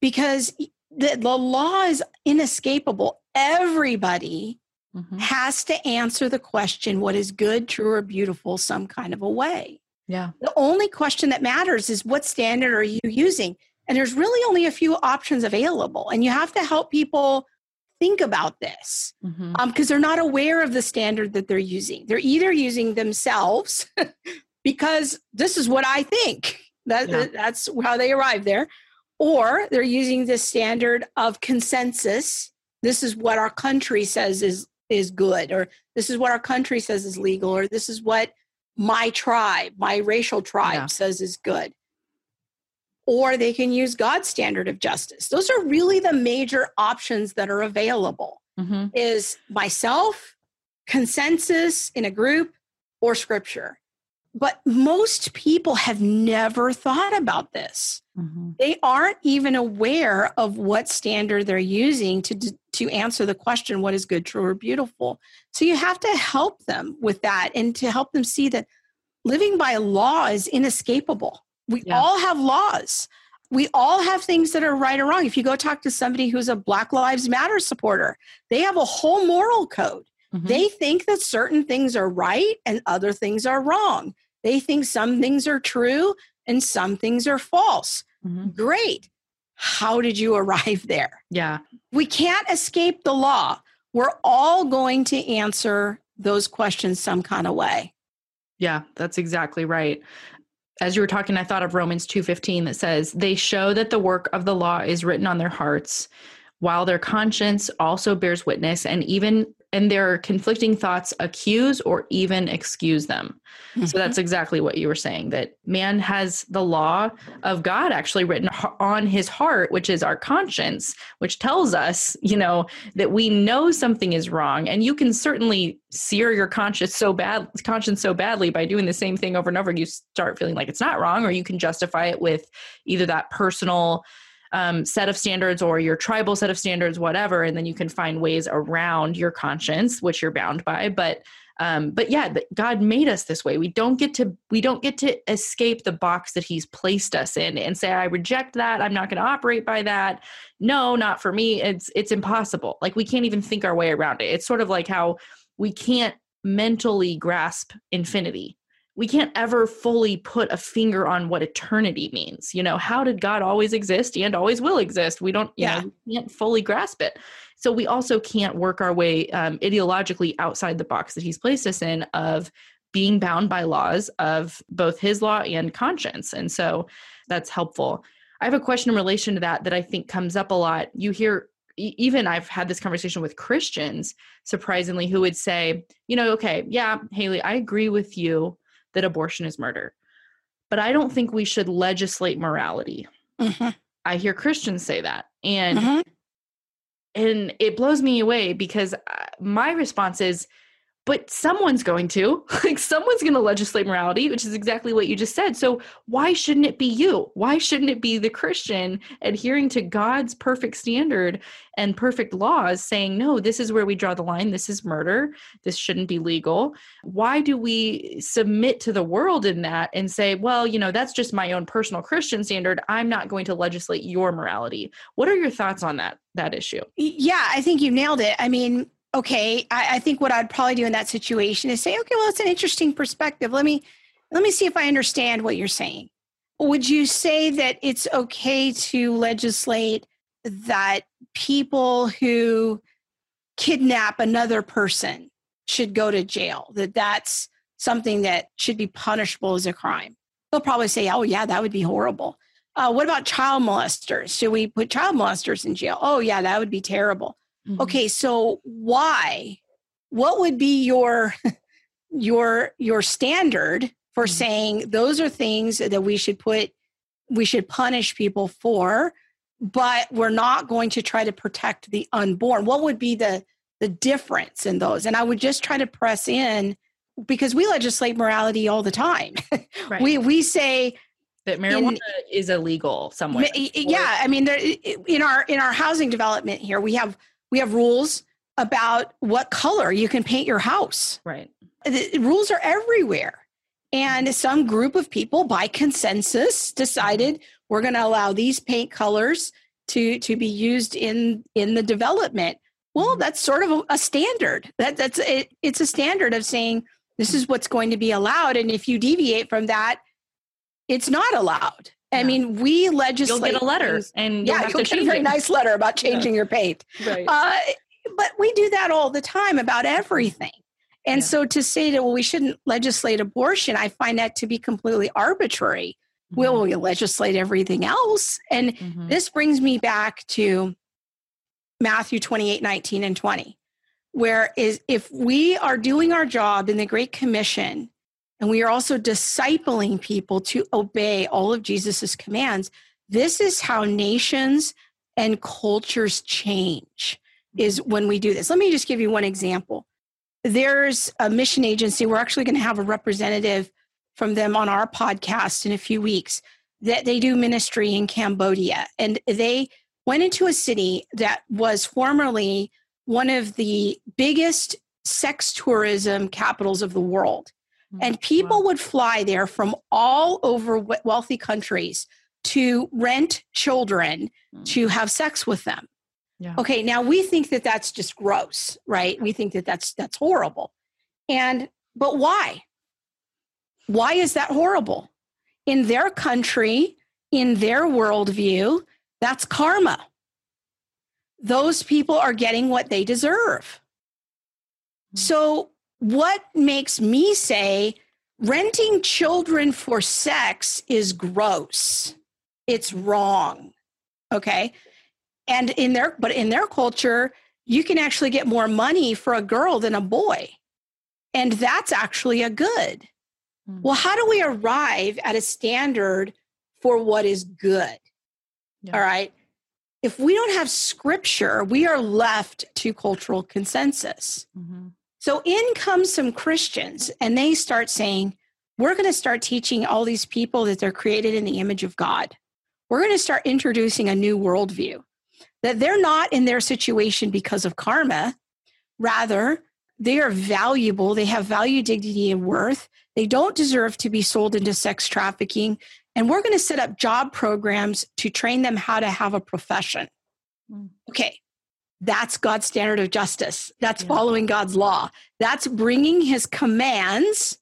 Because the, the law is inescapable. Everybody Mhm. has to answer the question what is good, true, or beautiful some kind of a way. yeah. The only question that matters is what standard are you using? And there's really only a few options available. And you have to help people think about this because they're not aware of the standard that they're using. They're either using themselves because this is what I think. That, Yeah. That's how they arrive there. Or they're using the standard of consensus. This is what our country says is, is good, or this is what our country says is legal, or this is what my tribe, my racial tribe Yeah. says is good. Or they can use God's standard of justice. Those are really the major options that are available Mhm. is myself, consensus in a group, or scripture. But most people have never thought about this. Mm-hmm. They aren't even aware of what standard they're using to to answer the question what is good, true or beautiful. So you have to help them with that and to help them see that living by law is inescapable. We yeah. all have laws. We all have things that are right or wrong. If you go talk to somebody who's a Black Lives Matter supporter, they have a whole moral code. Mm-hmm. They think that certain things are right and other things are wrong. They think some things are true and some things are false. Mm-hmm. Great. How did you arrive there? Yeah. We can't escape the law. We're all going to answer those questions some kind of way. Yeah, that's exactly right. As you were talking, I thought of Romans 2:15 that says, "They show that the work of the law is written on their hearts, while their conscience also bears witness, and even and their conflicting thoughts accuse or even excuse them. Mm-hmm. So that's exactly what you were saying that man has the law of God actually written on his heart, which is our conscience, which tells us, you know, that we know something is wrong. And you can certainly sear your conscience so bad conscience so badly by doing the same thing over and over you start feeling like it's not wrong, or you can justify it with either that personal um, set of standards or your tribal set of standards, whatever, and then you can find ways around your conscience, which you're bound by. But um, but yeah, God made us this way. We don't get to we don't get to escape the box that He's placed us in and say, "I reject that. I'm not going to operate by that." No, not for me. It's it's impossible. Like we can't even think our way around it. It's sort of like how we can't mentally grasp infinity we can't ever fully put a finger on what eternity means. You know, how did God always exist and always will exist? We don't, yeah, know, we can't fully grasp it. So we also can't work our way um, ideologically outside the box that He's placed us in of being bound by laws of both His law and conscience. And so that's helpful. I have a question in relation to that that I think comes up a lot. You hear even I've had this conversation with Christians, surprisingly, who would say, you know, okay, yeah, Haley, I agree with you that abortion is murder. But I don't think we should legislate morality. Mm-hmm. I hear Christians say that. And mm-hmm. and it blows me away because uh, my response is but someone's going to like someone's going to legislate morality which is exactly what you just said. So why shouldn't it be you? Why shouldn't it be the christian adhering to god's perfect standard and perfect laws saying no this is where we draw the line. This is murder. This shouldn't be legal. Why do we submit to the world in that and say well you know that's just my own personal christian standard. I'm not going to legislate your morality. What are your thoughts on that that issue? Yeah i think you nailed it. I mean okay I, I, think what i'd probably do in that situation is say okay well it's an interesting perspective. Let me let me see if i understand what you're saying. Would you say that it's okay to legislate that people who kidnap another person should go to jail that that's something that should be punishable as a crime? They'll probably say oh yeah that would be horrible. Uh, what about child molesters? Should we put child molesters in jail? Oh yeah that would be terrible Mm-hmm. Okay, so why? What would be your your your standard for mm-hmm. saying those are things that we should put we should punish people for, but we're not going to try to protect the unborn? What would be the the difference in those? And I would just try to press in because we legislate morality all the time. Right. we we say that marijuana in, is illegal somewhere. Yeah, I mean, there, in our in our housing development here, we have we have rules about what color you can paint your house. Right. The rules are everywhere. And some group of people by consensus decided we're going to allow these paint colors to to be used in in the development. Well, mm-hmm. that's sort of a, a standard. That that's it, it's a standard of saying this is what's going to be allowed and if you deviate from that it's not allowed. I mean, we legislate. You'll get a letter, and yeah, you'll get a very it. nice letter about changing your paint. Right. Uh, but we do that all the time about everything. And yeah. so to say that well, we shouldn't legislate abortion, I find that to be completely arbitrary. Mm-hmm. Will we legislate everything else? And mm-hmm. this brings me back to Matthew 28, 19, and 20, where is if we are doing our job in the Great Commission and we are also discipling people to obey all of Jesus's commands. This is how nations and cultures change is when we do this. Let me just give you one example. There's a mission agency. We're actually going to have a representative from them on our podcast in a few weeks that they do ministry in Cambodia. And they went into a city that was formerly one of the biggest sex tourism capitals of the world. Mm, and people wow. would fly there from all over wealthy countries to rent children mm. to have sex with them. Yeah. Okay, now we think that that's just gross, right? We think that that's that's horrible. And but why? Why is that horrible? In their country, in their worldview, that's karma. Those people are getting what they deserve. Hmm. So, what makes me say renting children for sex is gross? It's wrong. Okay. And in their, but in their culture, you can actually get more money for a girl than a boy. And that's actually a good. Mm-hmm. Well, how do we arrive at a standard for what is good? Yeah. All right. If we don't have scripture, we are left to cultural consensus. Mm-hmm. So in comes some Christians and they start saying, we're going to start teaching all these people that they're created in the image of God. We're going to start introducing a new worldview that they're not in their situation because of karma. Rather, they are valuable. They have value, dignity, and worth. They don't deserve to be sold into sex trafficking. And we're going to set up job programs to train them how to have a profession. Mm. Okay, that's God's standard of justice. That's yeah. following God's law. That's bringing his commands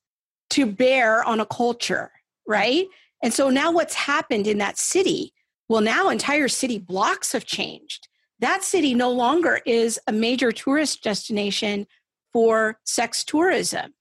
to bear on a culture, right? And so now what's happened in that city well, now entire city blocks have changed. That city no longer is a major tourist destination for sex tourism.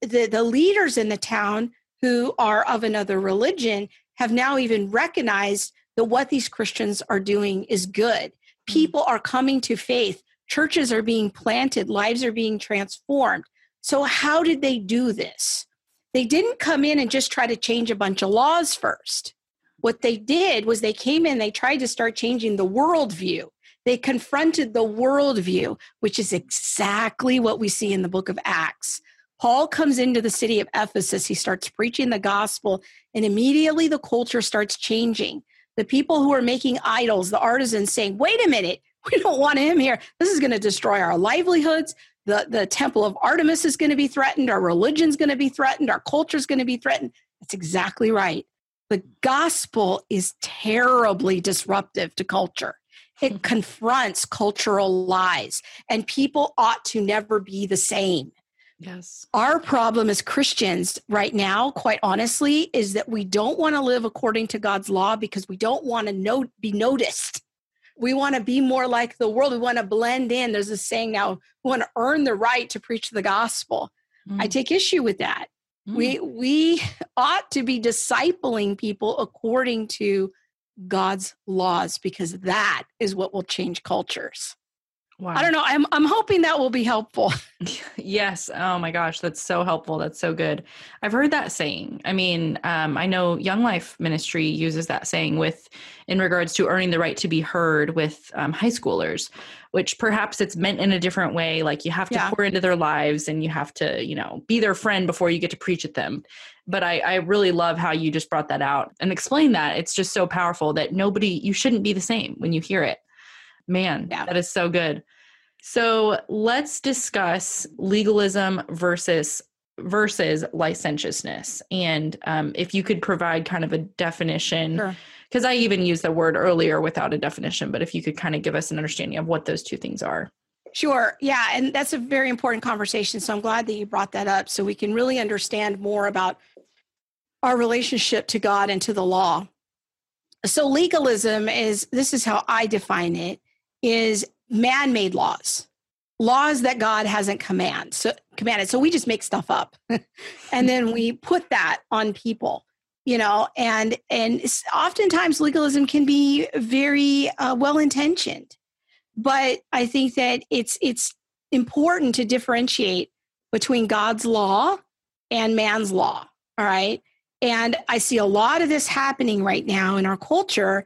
The, the leaders in the town who are of another religion have now even recognized that what these Christians are doing is good. Mm-hmm. People are coming to faith, churches are being planted, lives are being transformed. So, how did they do this? They didn't come in and just try to change a bunch of laws first. What they did was they came in, they tried to start changing the worldview. They confronted the worldview, which is exactly what we see in the book of Acts. Paul comes into the city of Ephesus. He starts preaching the gospel, and immediately the culture starts changing. The people who are making idols, the artisans, saying, Wait a minute, we don't want him here. This is going to destroy our livelihoods. The, the temple of Artemis is going to be threatened. Our religion's going to be threatened. Our culture's going to be threatened. That's exactly right. The gospel is terribly disruptive to culture. It confronts cultural lies, and people ought to never be the same. Yes. Our problem as Christians right now, quite honestly, is that we don't want to live according to God's law because we don't want to know, be noticed. We want to be more like the world. We want to blend in. There's a saying now, we want to earn the right to preach the gospel. Mm. I take issue with that. Mm. We we ought to be discipling people according to God's laws because that is what will change cultures. Wow. I don't know. I'm I'm hoping that will be helpful. yes. Oh my gosh, that's so helpful. That's so good. I've heard that saying. I mean, um, I know Young Life Ministry uses that saying with in regards to earning the right to be heard with um, high schoolers, which perhaps it's meant in a different way. Like you have to yeah. pour into their lives and you have to, you know, be their friend before you get to preach at them. But I, I really love how you just brought that out and explain that. It's just so powerful that nobody you shouldn't be the same when you hear it. Man, yeah. that is so good. So let's discuss legalism versus versus licentiousness, and um, if you could provide kind of a definition, because sure. I even used the word earlier without a definition, but if you could kind of give us an understanding of what those two things are. Sure. Yeah. And that's a very important conversation. So I'm glad that you brought that up so we can really understand more about our relationship to God and to the law. So legalism is this is how I define it is man-made laws laws that god hasn't command, so, commanded. So we just make stuff up. And then we put that on people you know and and oftentimes legalism can be very uh, well intentioned but i think that it's it's important to differentiate between god's law and man's law all right? And i see a lot of this happening right now in our culture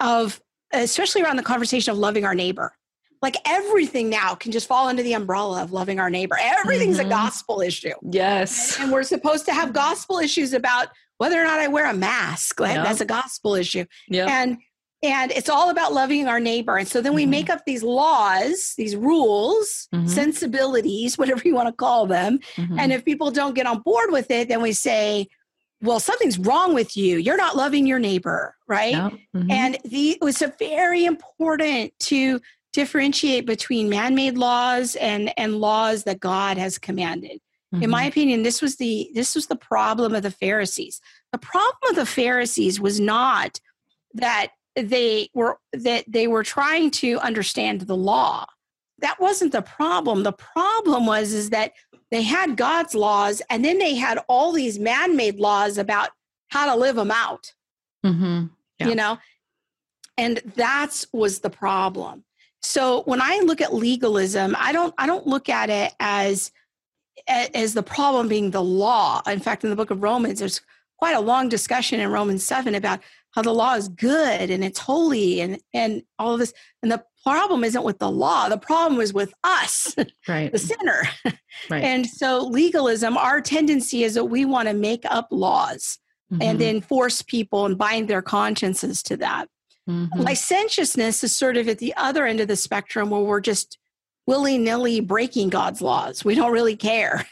of especially around the conversation of loving our neighbor like everything now can just fall under the umbrella of loving our neighbor. Everything's Mhm. a gospel issue. Yes. And we're supposed to have gospel issues about whether or not I wear a mask. Like, Yeah. That's a gospel issue. Yeah. And and it's all about loving our neighbor. And so then we Mhm. make up these laws, these rules, Mhm. sensibilities, whatever you want to call them. Mhm. And if people don't get on board with it, then we say, well, something's wrong with you. You're not loving your neighbor, right? Yeah. Mhm. And the, it was a very important to differentiate between man-made laws and and laws that God has commanded. In my Mhm. opinion, this was the this was the problem of the Pharisees. The problem of the Pharisees was not that they were that they were trying to understand the law. That wasn't the problem. The problem was is that they had God's laws and then they had all these man-made laws about how to live them out Mhm. Yeah. you know and that's was the problem so when i look at legalism i don't i don't look at it as as the problem being the law in fact in the book of romans there's quite a long discussion in romans 7 about how the law is good and it's holy and and all of this and the problem isn't with the law the problem is with us Right. the sinner Right. and so legalism our tendency is that we want to make up laws and Mhm. then force people and bind their consciences to that. Mhm. Licentiousness is sort of at the other end of the spectrum where we're just willy nilly breaking God's laws. We don't really care.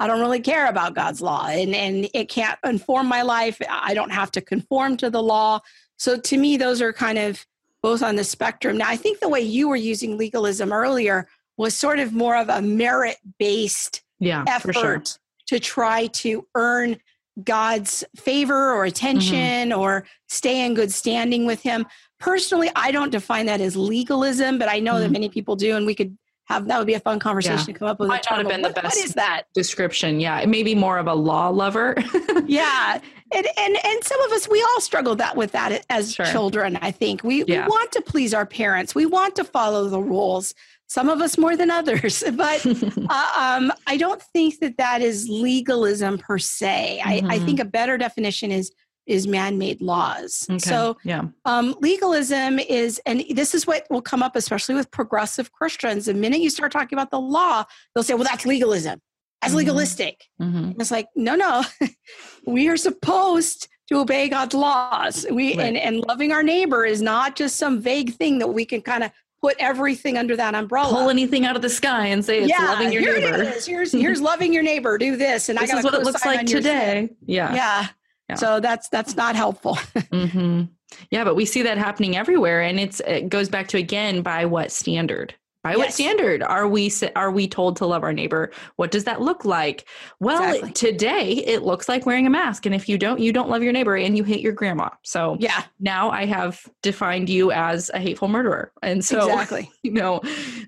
I don't really care about God's law and, and it can't inform my life. I don't have to conform to the law. So to me, those are kind of both on the spectrum. Now, I think the way you were using legalism earlier was sort of more of a merit based yeah. Effort sure. to try to earn God's favor or attention Mm-hmm. or stay in good standing with Him. Personally, I don't define that as legalism, but I know that Mhm. many people do, and we could have that would be a fun conversation to come up with. Might not have been the what- What best. What is that? Description. Yeah. maybe more of a law lover. Yeah, and and and some of us we all struggle that with that as Sure. children. I think we, Yeah. we want to please our parents. We want to follow the rules. Some of us more than others, but uh, um, I don't think that that is legalism per se. I, I Mhm. think a better definition is is man-made laws. Okay. So yeah. um, legalism is, and this is what will come up, especially with progressive Christians. The minute you start talking about the law, they'll say, "Well, that's legalism. That's Mhm. legalistic." Mhm. And it's like, no, no, we are supposed to obey God's laws. We Right. and and loving our neighbor is not just some vague thing that we can kind of put everything under that umbrella. Pull anything out of the sky and say it's loving your here neighbor. it is. Here's here's loving your neighbor. Do this, and I This got is what it looks like today. Yeah. Yeah. Yeah. So that's that's not helpful. hmm Yeah, but we see that happening everywhere, and it's it goes back to again by what standard? By what Yes. standard are we are we told to love our neighbor? What does that look like? Well, Exactly. today it looks like wearing a mask, and if you don't, you don't love your neighbor, and you hate your grandma. So yeah, now I have defined you as a hateful murderer, and so exactly. you know,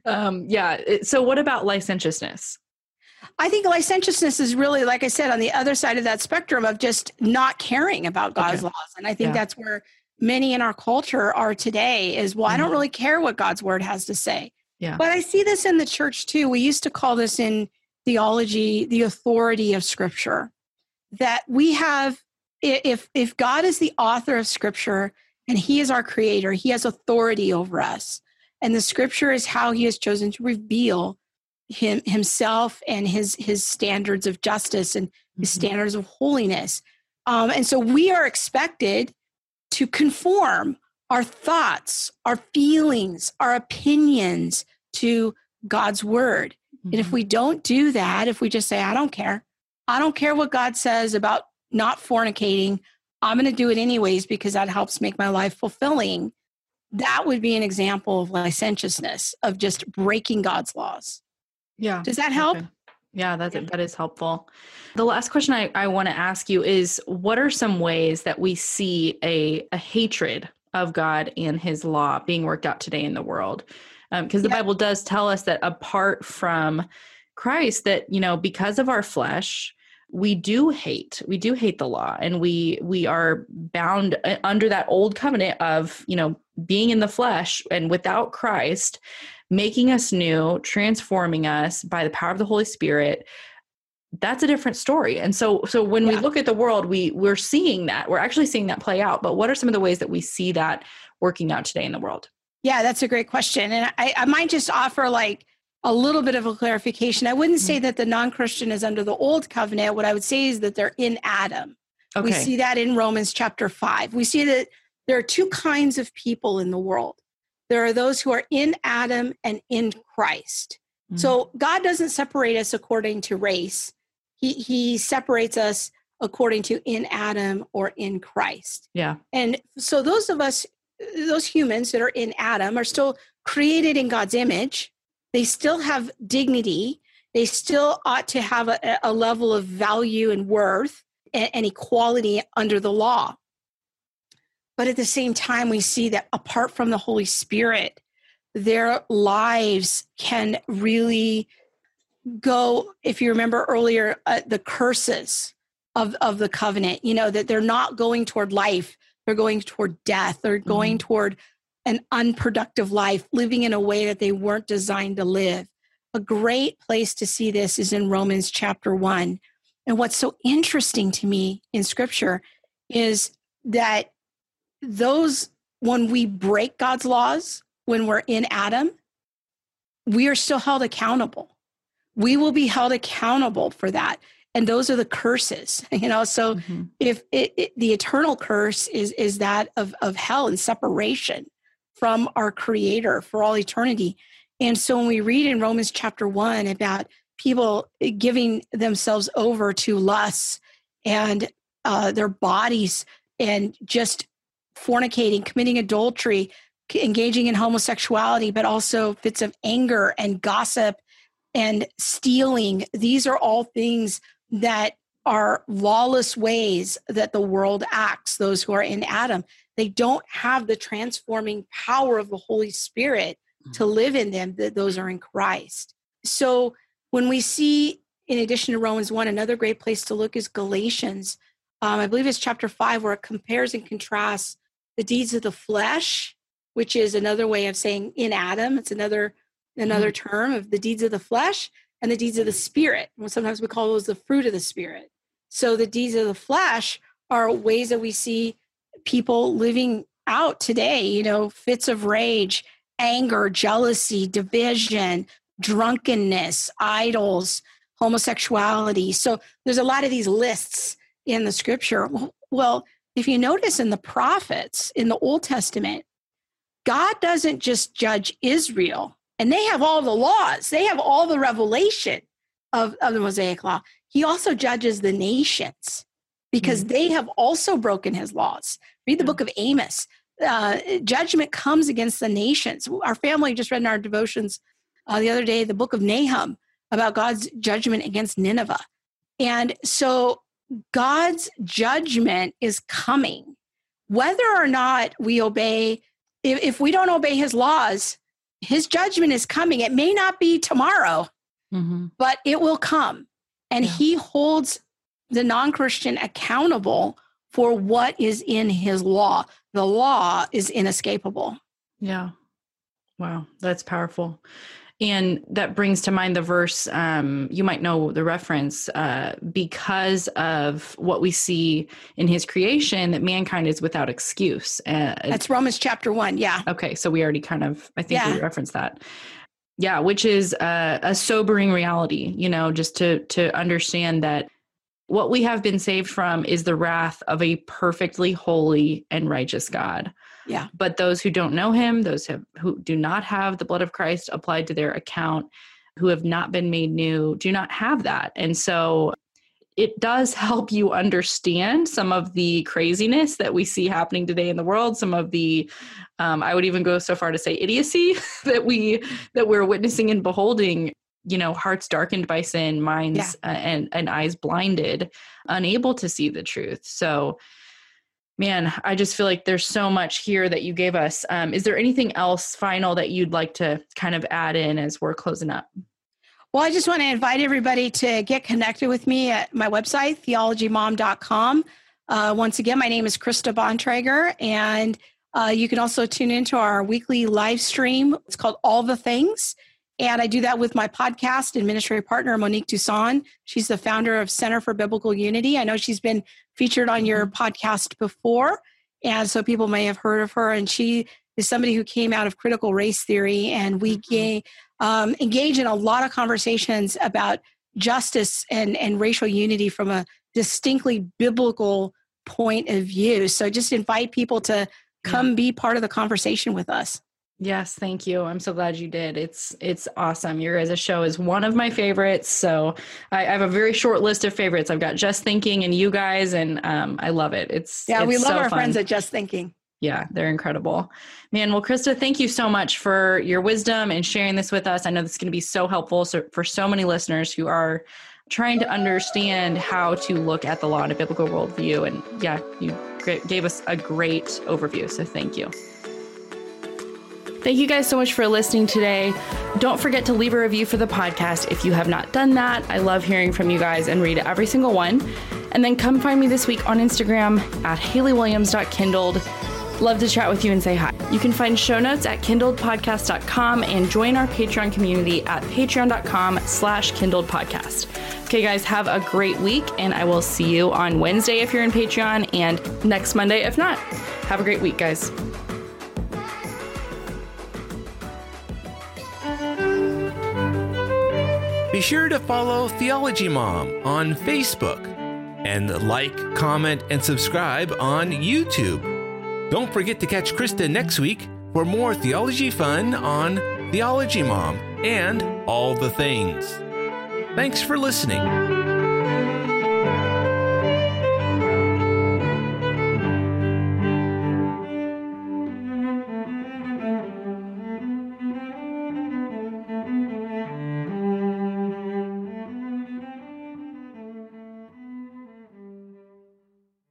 um, yeah. So what about licentiousness? I think licentiousness is really, like I said, on the other side of that spectrum of just not caring about God's Okay. laws. And I think Yeah. that's where many in our culture are today is, well, I don't Mhm. really care what God's word has to say. Yeah. But I see this in the church too. We used to call this in theology the authority of scripture. That we have, if if God is the author of scripture and he is our creator, he has authority over us. And the scripture is how he has chosen to reveal him himself and his his standards of justice and his Mhm. standards of holiness. Um, and so we are expected to conform our thoughts, our feelings, our opinions to God's word. And if Mhm. we don't do that, if we just say, I don't care, I don't care what God says about not fornicating, I'm going to do it anyways because that helps make my life fulfilling. That would be an example of licentiousness, of just breaking God's laws. Yeah. Does that help? Okay. Yeah, that that is helpful. The last question I, I want to ask you is what are some ways that we see a, a hatred of God and his law being worked out today in the world? Because the Yeah. Bible does tell us that apart from Christ, that you know, because of our flesh, we do hate we do hate the law and we we are bound uh, under that old covenant of you know being in the flesh and without christ making us new transforming us by the power of the holy spirit that's a different story and so so when we look at the world we we're seeing that we're actually seeing that play out but what are some of the ways that we see that working out today in the world Yeah, that's a great question. And I, I might just offer like a little bit of a clarification. I wouldn't say mm-hmm. that the non Christian is under the old covenant. What I would say is that they're in Adam. Okay. We see that in Romans chapter 5. We see that there are two kinds of people in the world there are those who are in Adam and in Christ. Mm-hmm. So God doesn't separate us according to race, He, he separates us according to in Adam or in Christ. Yeah. And so those of us, those humans that are in Adam, are still created in God's image. They still have dignity. They still ought to have a, a level of value and worth and, and equality under the law. But at the same time, we see that apart from the Holy Spirit, their lives can really go, if you remember earlier, uh, the curses of, of the covenant, you know, that they're not going toward life, they're going toward death, they're going mm-hmm. toward an unproductive life, living in a way that they weren't designed to live. A great place to see this is in Romans chapter 1. And what's so interesting to me in scripture is that those when we break God's laws, when we're in Adam, we are still held accountable. We will be held accountable for that. And those are the curses, you know. So mm-hmm. if it, it, the eternal curse is is that of of hell and separation from our creator for all eternity. And so when we read in Romans chapter 1 about people giving themselves over to lusts and uh, their bodies and just fornicating, committing adultery, engaging in homosexuality, but also fits of anger and gossip and stealing. These are all things that are lawless ways that the world acts, those who are in Adam. They don't have the transforming power of the Holy Spirit to mm-hmm. live in them, that those are in Christ. So when we see, in addition to Romans 1, another great place to look is Galatians. Um, I believe it's chapter 5, where it compares and contrasts the deeds of the flesh, which is another way of saying in Adam. It's another another mm-hmm. term of the deeds of the flesh and the deeds of the spirit. Well, sometimes we call those the fruit of the spirit. So the deeds of the flesh are ways that we see people living out today, you know, fits of rage, anger, jealousy, division, drunkenness, idols, homosexuality. So there's a lot of these lists in the scripture. Well, if you notice in the prophets in the Old Testament, God doesn't just judge Israel, and they have all the laws, they have all the revelation of, of the Mosaic law. He also judges the nations because mm-hmm. they have also broken his laws. Read the book of Amos. Uh, judgment comes against the nations. Our family just read in our devotions uh, the other day the book of Nahum about God's judgment against Nineveh. And so God's judgment is coming. Whether or not we obey, if, if we don't obey his laws, his judgment is coming. It may not be tomorrow, mm-hmm. but it will come. And yeah. he holds the non Christian accountable for what is in his law. The law is inescapable. Yeah. Wow, that's powerful. And that brings to mind the verse, um, you might know the reference, uh, because of what we see in his creation, that mankind is without excuse. Uh, That's Romans chapter one. Yeah. Okay. So we already kind of, I think yeah. we referenced that. Yeah. Which is uh, a sobering reality, you know, just to, to understand that what we have been saved from is the wrath of a perfectly holy and righteous God. Yeah. But those who don't know him, those have, who do not have the blood of Christ applied to their account, who have not been made new, do not have that. And so it does help you understand some of the craziness that we see happening today in the world some of the um, i would even go so far to say idiocy that we that we're witnessing and beholding you know hearts darkened by sin minds yeah. uh, and and eyes blinded unable to see the truth so man, I just feel like there's so much here that you gave us. Um, is there anything else final that you'd like to kind of add in as we're closing up? Well, I just want to invite everybody to get connected with me at my website, theologymom.com. Uh, once again, my name is Krista Bontrager, and uh, you can also tune into our weekly live stream. It's called All the Things. And I do that with my podcast administrative partner, Monique Toussaint. She's the founder of Center for Biblical Unity. I know she's been featured on your mm-hmm. podcast before. And so people may have heard of her. And she is somebody who came out of critical race theory, and we Mm-hmm. ga- um, engage in a lot of conversations about justice and, and racial unity from a distinctly biblical point of view. So just invite people to come be part of the conversation with us. Yes, thank you. I'm so glad you did. It's it's awesome. Your guys' show is one of my favorites. So I, I have a very short list of favorites. I've got Just Thinking and you guys, and um, I love it. It's Yeah, it's we love so our fun. friends at Just Thinking. yeah, they're incredible. Man, well, Krista, thank you so much for your wisdom and sharing this with us. I know this is going to be so helpful so, for so many listeners who are trying to understand how to look at the law in a biblical worldview. And yeah, you gave us a great overview. So thank you. Thank you guys so much for listening today. Don't forget to leave a review for the podcast if you have not done that. I love hearing from you guys and read every single one. And then come find me this week on Instagram at HaleyWilliams.kindled. Love to chat with you and say hi. You can find show notes at kindledpodcast.com and join our Patreon community at patreon.com slash kindledpodcast. Okay, guys, have a great week, and I will see you on Wednesday if you're in Patreon and next Monday if not. Have a great week, guys. Be sure to follow Theology Mom on Facebook and like, comment, and subscribe on YouTube. Don't forget to catch Krista next week for more theology fun on Theology Mom and all the things. Thanks for listening.